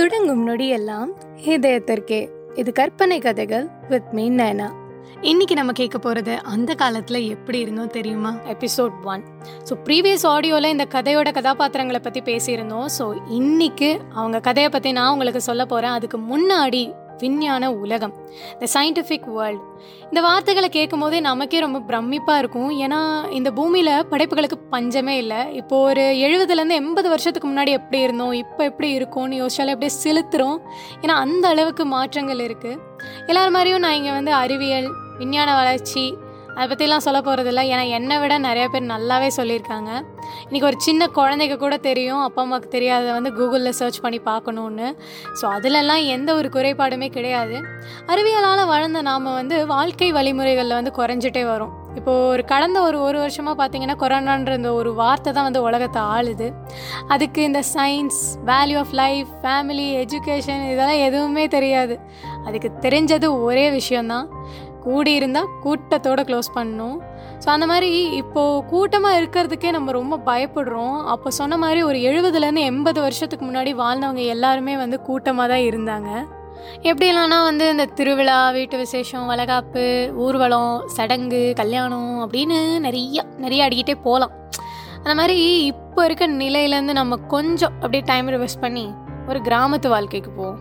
தொடங்கும் நொடியெல்லாம் இதயத்திற்கே இது கற்பனை கதைகள் வித் மீ நேனா இன்னைக்கு நம்ம கேட்க போகிறது அந்த காலத்தில் எப்படி இருந்தோம் தெரியுமா எபிசோட் ஒன் ஸோ ப்ரீவியஸ் ஆடியோவில் இந்த கதையோட கதாபாத்திரங்களை பற்றி பேசியிருந்தோம் ஸோ இன்னைக்கு அவங்க கதையை பற்றி நான் உங்களுக்கு சொல்ல போகிறேன் அதுக்கு முன்னாடி விஞ்ஞான உலகம் த சயின்டிஃபிக் வேர்ல்டு இந்த வார்த்தைகளை கேட்கும் போதே நமக்கே ரொம்ப பிரமிப்பாக இருக்கும். ஏன்னா இந்த பூமியில் படைப்புகளுக்கு பஞ்சமே இல்லை. இப்போது ஒரு எழுபதுலேருந்து எண்பது வருஷத்துக்கு முன்னாடி எப்படி இருந்தோம் இப்போ எப்படி இருக்கும்னு யோசிச்சாலே அப்படியே செலுத்துகிறோம் ஏன்னா அந்த அளவுக்கு மாற்றங்கள் இருக்குது எல்லார் மாதிரியும் நான் இங்கே வந்து அறிவியல் விஞ்ஞான வளர்ச்சி அதை பற்றிலாம் சொல்ல போகிறதில்ல ஏன்னா என்னை விட நிறைய பேர் நல்லாவே சொல்லியிருக்காங்க. இன்றைக்கி ஒரு சின்ன குழந்தைக்கு கூட தெரியும். அப்பா அம்மாவுக்கு தெரியாத வந்து கூகுளில் சர்ச் பண்ணி பார்க்கணுன்னு ஸோ அதிலெல்லாம் எந்த ஒரு குறைபாடுமே கிடையாது. அறிவியலால் வளர்ந்த நாம் வந்து வாழ்க்கை வழிமுறைகளில் வந்து குறைஞ்சிட்டே வரும். இப்போது ஒரு கடந்த ஒரு ஒரு வருஷமாக பார்த்தீங்கன்னா கொரோனான்ற இந்த ஒரு வார்த்தை தான் வந்து உலகத்தை ஆளுது. அதுக்கு இந்த science value of life family education இதெல்லாம் எதுவுமே தெரியாது. அதுக்கு தெரிஞ்சது ஒரே விஷயந்தான் கூடி இருந்தால் கூட்டத்தோடு க்ளோஸ் பண்ணணும். ஸோ அந்த மாதிரி இப்போது கூட்டமாக இருக்கிறதுக்கே நம்ம ரொம்ப பயப்படுறோம். அப்போ சொன்ன மாதிரி ஒரு எழுபதுலேருந்து எண்பது வருஷத்துக்கு முன்னாடி வாழ்ந்தவங்க எல்லாருமே வந்து கூட்டமாக தான் இருந்தாங்க. எப்படி இல்லைன்னா வந்து இந்த திருவிழா வீட்டு விசேஷம் வளகாப்பு ஊர்வலம் சடங்கு கல்யாணம் அப்படின்னு நிறைய நிறைய அடிக்கிட்டே போகலாம். அந்த மாதிரி இப்போ இருக்க நிலையிலேருந்து நம்ம கொஞ்சம் அப்படியே டைம் ரிவர்ஸ் பண்ணி ஒரு கிராமத்து வாழ்க்கைக்கு போவோம்.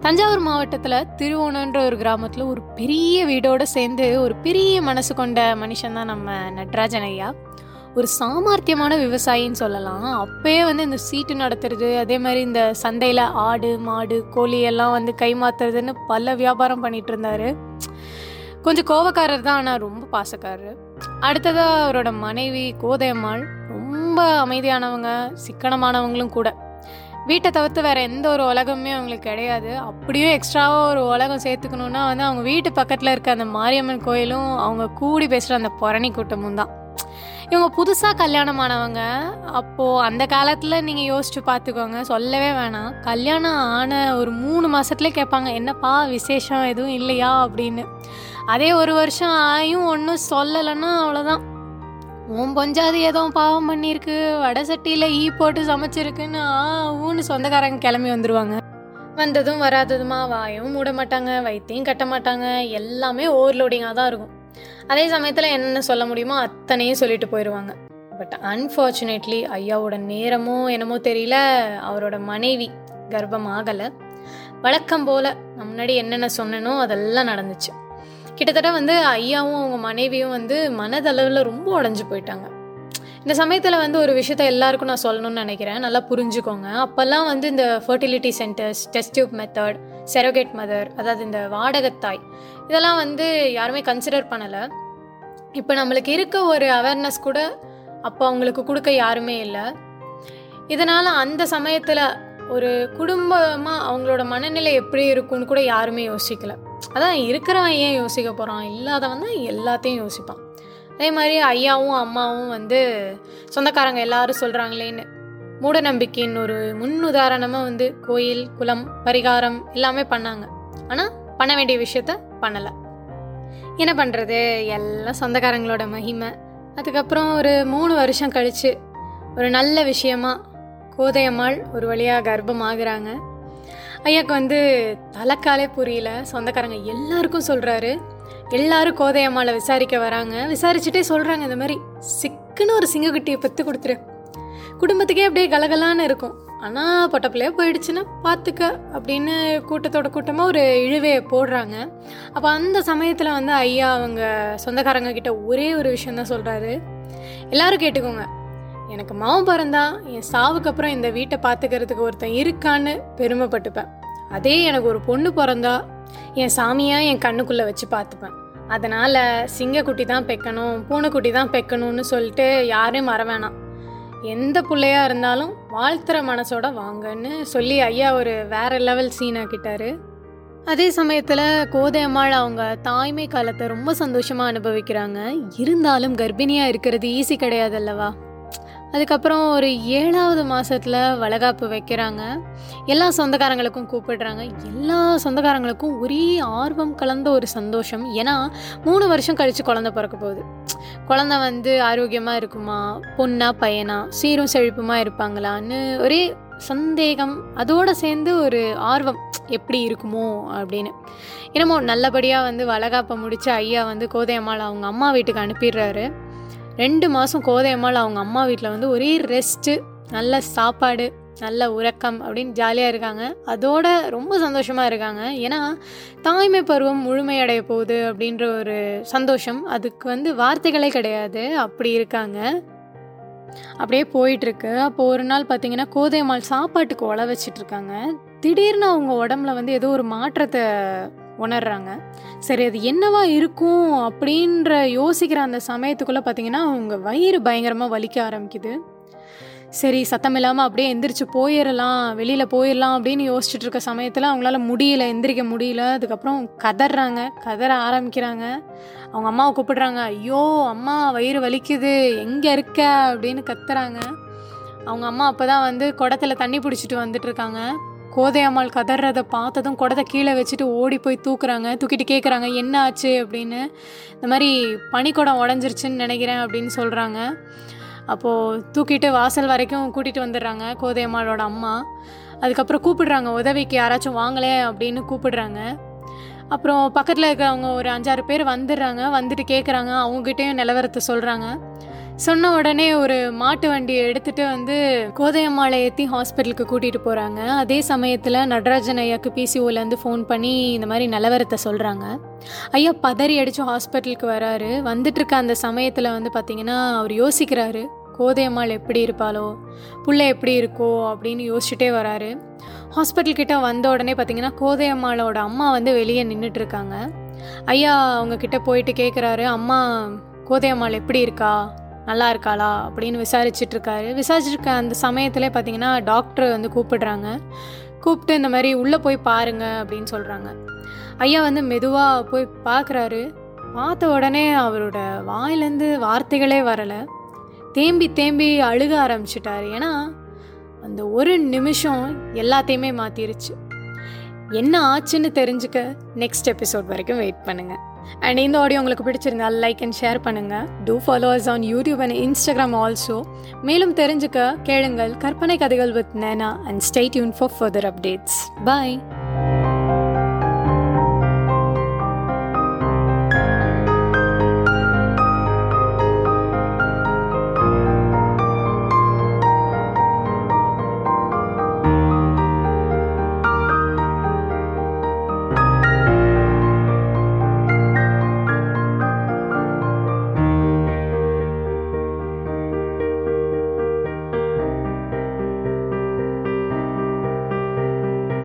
தஞ்சாவூர் மாவட்டத்தில் திருவோணன்ற ஒரு கிராமத்தில் ஒரு பெரிய வீடோடு சேர்ந்து ஒரு பெரிய மனசு கொண்ட மனுஷன் தான் நம்ம நட்ராஜன் ஐயா. ஒரு சாமர்த்தியமான விவசாயின்னு சொல்லலாம். அப்பயே வந்து இந்த சீட்டு நடத்துறது அதே மாதிரி இந்த சந்தையில் ஆடு மாடு கோழி எல்லாம் வந்து கைமாத்துறதுன்னு பல வியாபாரம் பண்ணிட்டு இருந்தார். கொஞ்சம் கோவக்காரர் தான் ஆனால் ரொம்ப பாசக்காரர். அடுத்ததாக அவரோட மனைவி கோதையம்மாள் ரொம்ப அமைதியானவங்க சிக்கனமானவங்களும் கூட. வீட்டை தவிர்த்து வேறு எந்த ஒரு உலகமே அவங்களுக்கு கிடையாது. அப்படியும் எக்ஸ்ட்ராவாக ஒரு உலகம் சேர்த்துக்கணுன்னா வந்து அவங்க வீட்டு பக்கத்தில் இருக்க அந்த மாரியம்மன் கோயிலும் அவங்க கூடி பேசுகிற அந்த புரணி கூட்டமும் தான். இவங்க புதுசாக கல்யாணமானவங்க. அப்போது அந்த காலத்தில் நீங்கள் யோசிச்சு பார்த்துக்கோங்க. சொல்லவே வேணாம். கல்யாணம் ஆன ஒரு மூணு மாதத்துலேயே கேட்பாங்க என்னப்பா விசேஷம் எதுவும் இல்லையா? அப்படின்னு. அதே ஒரு வருஷம் ஆயும் ஒன்றும் சொல்லலைன்னா அவ்வளோதான் உன் பொஞ்சாது ஏதோ பாவம் பண்ணியிருக்கு. வடை சட்டியில் ஈ போட்டு சமைச்சிருக்குன்னு ஆ ஊன்னு சொந்தக்காரங்க கிளம்பி வந்துடுவாங்க வந்ததும் வராததுமா வாயும் மூட மாட்டாங்க வைத்தியம் கட்ட மாட்டாங்க எல்லாமே ஓவர்லோடிங்காக தான் இருக்கும். அதே சமயத்தில் என்னென்ன சொல்ல முடியுமோ அத்தனையும் சொல்லிட்டு போயிடுவாங்க பட் அன்ஃபார்ச்சுனேட்லி ஐயாவோட நேரமோ என்னமோ தெரியல அவரோட மனைவி கர்ப்பம் ஆகலை வழக்கம் போல் முன்னாடி என்னென்ன சொன்னனோ அதெல்லாம் நடந்துச்சு. கிட்டத்தட்ட வந்து ஐயாவும் அவங்க மனைவியும் வந்து மனதளவில் ரொம்ப உடஞ்சி போயிட்டாங்க. இந்த சமயத்தில் வந்து ஒரு விஷயத்த எல்லாருக்கும் நான் சொல்லணும்னு நினைக்கிறேன். நல்லா புரிஞ்சுக்கோங்க. அப்போல்லாம் வந்து இந்த fertility centres test tube method surrogate mother அதாவது இந்த வாடகத்தாய் இதெல்லாம் வந்து யாருமே கன்சிடர் பண்ணலை. இப்போ நம்மளுக்கு இருக்க ஒரு அவேர்னஸ் கூட அப்போ அவங்களுக்கு கொடுக்க யாருமே இல்லை. இதனால் அந்த சமயத்தில் ஒரு குடும்பமாக அவங்களோட மனநிலை எப்படி இருக்கும்னு கூட யாருமே யோசிக்கலை. அதான் இருக்கிறவன் ஏன் யோசிக்க போகிறான் இல்லாதவன் தான் எல்லாத்தையும் யோசிப்பான். அதே மாதிரி ஐயாவும் அம்மாவும் வந்து சொந்தக்காரங்க எல்லாரும் சொல்கிறாங்களேன்னு மூட நம்பிக்கையின் ஒரு முன்னுதாரணமாக வந்து கோயில் குளம் பரிகாரம் எல்லாமே பண்ணாங்க. ஆனால் பண்ண வேண்டிய விஷயத்த பண்ணலை. என்ன பண்ணுறது எல்லாம் சொந்தக்காரங்களோட மகிமை. அதுக்கப்புறம் ஒரு மூணு வருஷம் கழித்து ஒரு நல்ல விஷயமா கோதையம்மாள் ஒரு வழியாக கர்ப்பம் ஐயாக்கு வந்து தலைக்காலே புரியல. சொந்தக்காரங்க எல்லாருக்கும் சொல்கிறாரு எல்லாரும் கோதையம்மாளை விசாரிக்க வராங்க. விசாரிச்சுட்டே சொல்கிறாங்க இந்த மாதிரி. சிக்குன்னு ஒரு சிங்கக்குட்டியை பெற்று கொடுத்துரு. குடும்பத்துக்கே அப்படியே கலகலான்னு இருக்கும். ஆனால் பொட்டப்பிள்ளையா போயிடுச்சுன்னா பார்த்துக்க அப்படின்னு கூட்டத்தோட கூட்டமாக ஒரு இழுவையை போடுறாங்க. அப்போ அந்த சமயத்தில் வந்து ஐயா அவங்க சொந்தக்காரங்க கிட்ட ஒரே ஒரு விஷயந்தான் சொல்கிறாரு எல்லாரும் கேட்டுக்கோங்க. எனக்கு மாவன் பிறந்தா என் சாவுக்கு அப்புறம் இந்த வீட்டை பார்த்துக்கிறதுக்கு ஒருத்தன் இருக்கான்னு பெருமைப்பட்டுப்பேன். அதே எனக்கு ஒரு பொண்ணு பிறந்தா என் சாமியாக என் கண்ணுக்குள்ளே வச்சு பார்த்துப்பேன். அதனால் சிங்கக்குட்டி தான் பெக்கணும் பூனைக்குட்டி தான் பெக்கணும்னு சொல்லிட்டு யாரையும் மற வேணாம். எந்த பிள்ளையா இருந்தாலும் வாழ்த்துற மனசோட வாங்கன்னு சொல்லி ஐயா ஒரு வேற லெவல் சீன் ஆக்கிட்டாரு. அதே சமயத்தில் கோதையம்மாள் அவங்க தாய்மை காலத்தை ரொம்ப சந்தோஷமாக அனுபவிக்கிறாங்க. இருந்தாலும் கர்ப்பிணியாக இருக்கிறது ஈஸி கிடையாது அல்லவா அதுக்கப்புறம் ஒரு ஏழாவது மாதத்தில் வளகாப்பு வைக்கிறாங்க. எல்லா சொந்தக்காரங்களுக்கும் கூப்பிடுறாங்க. எல்லா சொந்தக்காரங்களுக்கும் ஒரே ஆர்வம் கலந்த ஒரு சந்தோஷம். ஏன்னா மூணு வருஷம் கழித்து குழந்த பிறக்க போகுது. குழந்த வந்து ஆரோக்கியமாக இருக்குமா? பொண்ணா பையனா? சீரும் செழிப்புமா இருப்பாங்களான்னு ஒரே சந்தேகம். அதோடு சேர்ந்து ஒரு ஆர்வம். எப்படி இருக்குமோ அப்படின்னு. என்னமோ நல்லபடியாக வந்து வளகாப்பை முடித்து ஐயா வந்து கோதையம்மாள் அவங்க அம்மா வீட்டுக்கு அனுப்பிடுறாரு. ரெண்டு மாதம் கோதையம்மாள் அவங்க அம்மா வீட்டில் வந்து ஒரே ரெஸ்ட்டு நல்ல சாப்பாடு நல்ல உறக்கம் அப்படின்னு ஜாலியாக இருக்காங்க. அதோட ரொம்ப சந்தோஷமாக இருக்காங்க. ஏன்னா தாய்மை பருவம் முழுமையடைய போகுது அப்படின்ற ஒரு சந்தோஷம். அதுக்கு வந்து வார்த்தைகளே கிடையாது. அப்படி இருக்காங்க. அப்படியே போயிட்டுருக்கு. அப்போது ஒரு நாள் பார்த்தீங்கன்னா கோதையம்மாள் சாப்பாட்டுக்கு உழ வச்சிட்ருக்காங்க திடீர்னு அவங்க உடம்புல வந்து ஏதோ ஒரு மாற்றத்தை உணர்றாங்க. சரி அது என்னவா இருக்கும் அப்படின்ற யோசிக்கிற அந்த சமயத்துக்குள்ளே பார்த்தீங்கன்னா அவங்க வயிறு பயங்கரமாக வலிக்க ஆரம்பிக்குது. சரி சத்தம் இல்லாமல் அப்படியே எந்திரிச்சு போயிடலாம் வெளியில் போயிடலாம் அப்படின்னு யோசிச்சுட்டு இருக்க சமயத்தில் அவங்களால முடியல எந்திரிக்க முடியல. அதுக்கப்புறம் கதறாங்க கதற ஆரம்பிக்கிறாங்க. அவங்க அம்மாவை கூப்பிடுறாங்க ஐயோ அம்மா வயிறு வலிக்குது எங்கே இருக்க? அப்படின்னு கத்துறாங்க. அவங்க அம்மா அப்போ தான் வந்து குடத்துல தண்ணி பிடிச்சிட்டு வந்துட்டு இருக்காங்க. கோதையம்மாள் கதறதை பார்த்ததும் குடத்தை கீழே வச்சுட்டு ஓடி போய் தூக்குறாங்க. தூக்கிட்டு கேட்குறாங்க என்ன ஆச்சு அப்படின்னு. இந்த மாதிரி பனிக்குடம் உடஞ்சிருச்சுன்னு நினைக்கிறேன் அப்படின்னு சொல்கிறாங்க அப்போது தூக்கிட்டு வாசல் வரைக்கும் கூட்டிகிட்டு வந்துடுறாங்க கோதையம்மாளோட அம்மா. அதுக்கப்புறம் கூப்பிடுறாங்க உதவிக்கு யாராச்சும் வாங்கலே அப்படின்னு கூப்பிடுறாங்க. அப்புறம் பக்கத்தில் இருக்கிறவங்க ஒரு அஞ்சாறு பேர் வந்துடுறாங்க. வந்துட்டு கேட்குறாங்க அவங்ககிட்டயும் நிலவரத்தை சொல்கிறாங்க சொன்ன உடனே ஒரு மாட்டு வண்டியை எடுத்துகிட்டு வந்து கோதையம்மாளை ஏற்றி ஹாஸ்பிட்டலுக்கு கூட்டிகிட்டு போகிறாங்க அதே சமயத்தில் நடராஜன் ஐயாக்கு பிசிஓலேருந்து ஃபோன் பண்ணி இந்த மாதிரி நிலவரத்தை சொல்கிறாங்க ஐயா பதறி அடித்து ஹாஸ்பிட்டலுக்கு வராரு. வந்துட்டுருக்க அந்த சமயத்தில் வந்து பார்த்திங்கன்னா அவர் யோசிக்கிறாரு. கோதையம்மாள் எப்படி இருப்பாளோ புள்ள எப்படி இருக்கோ அப்படின்னு யோசிச்சுட்டே வராரு. ஹாஸ்பிட்டல் கிட்ட வந்த உடனே பார்த்தீங்கன்னா கோதையம்மாளோட அம்மா வந்து வெளியே நின்றுட்டு இருக்காங்க ஐயா அவங்க கிட்ட போயிட்டு கேட்குறாரு அம்மா கோதையம்மாள் எப்படி இருக்கா? நல்லா இருக்காளா அப்படின்னு விசாரிச்சுட்டு இருக்காரு விசாரிச்சிருக்க அந்த சமயத்தில் பார்த்தீங்கன்னா டாக்டர் வந்து கூப்பிடுறாங்க. கூப்பிட்டு இந்த மாதிரி உள்ளே போய் பாருங்க அப்படின்னு சொல்கிறாங்க ஐயா வந்து மெதுவாக போய் பார்க்குறாரு. பார்த்த உடனே அவரோட வாயிலேருந்து வார்த்தைகளே வரலை. தேம்பி தேம்பி அழுக ஆரம்பிச்சிட்டாரு. ஏன்னா அந்த ஒரு நிமிஷம் எல்லாத்தையுமே மாற்றிருச்சு என்ன ஆச்சுன்னு தெரிஞ்சுக்க நெக்ஸ்ட் எபிசோட் வரைக்கும் வெயிட் பண்ணுங்கள் அண்ட் இந்த ஆடியோ உங்களுக்கு பிடிச்சிருந்தா லைக் அண்ட் ஷேர் பண்ணுங்கள் do followers on YouTube and Instagram also மேலும் தெரிஞ்சுக்க கேளுங்கள் கற்பனை கதைகள் வித் நேனா அண்ட் ஸ்டேட் யூன் ஃபார் ஃபர்தர் அப்டேட்ஸ் பாய்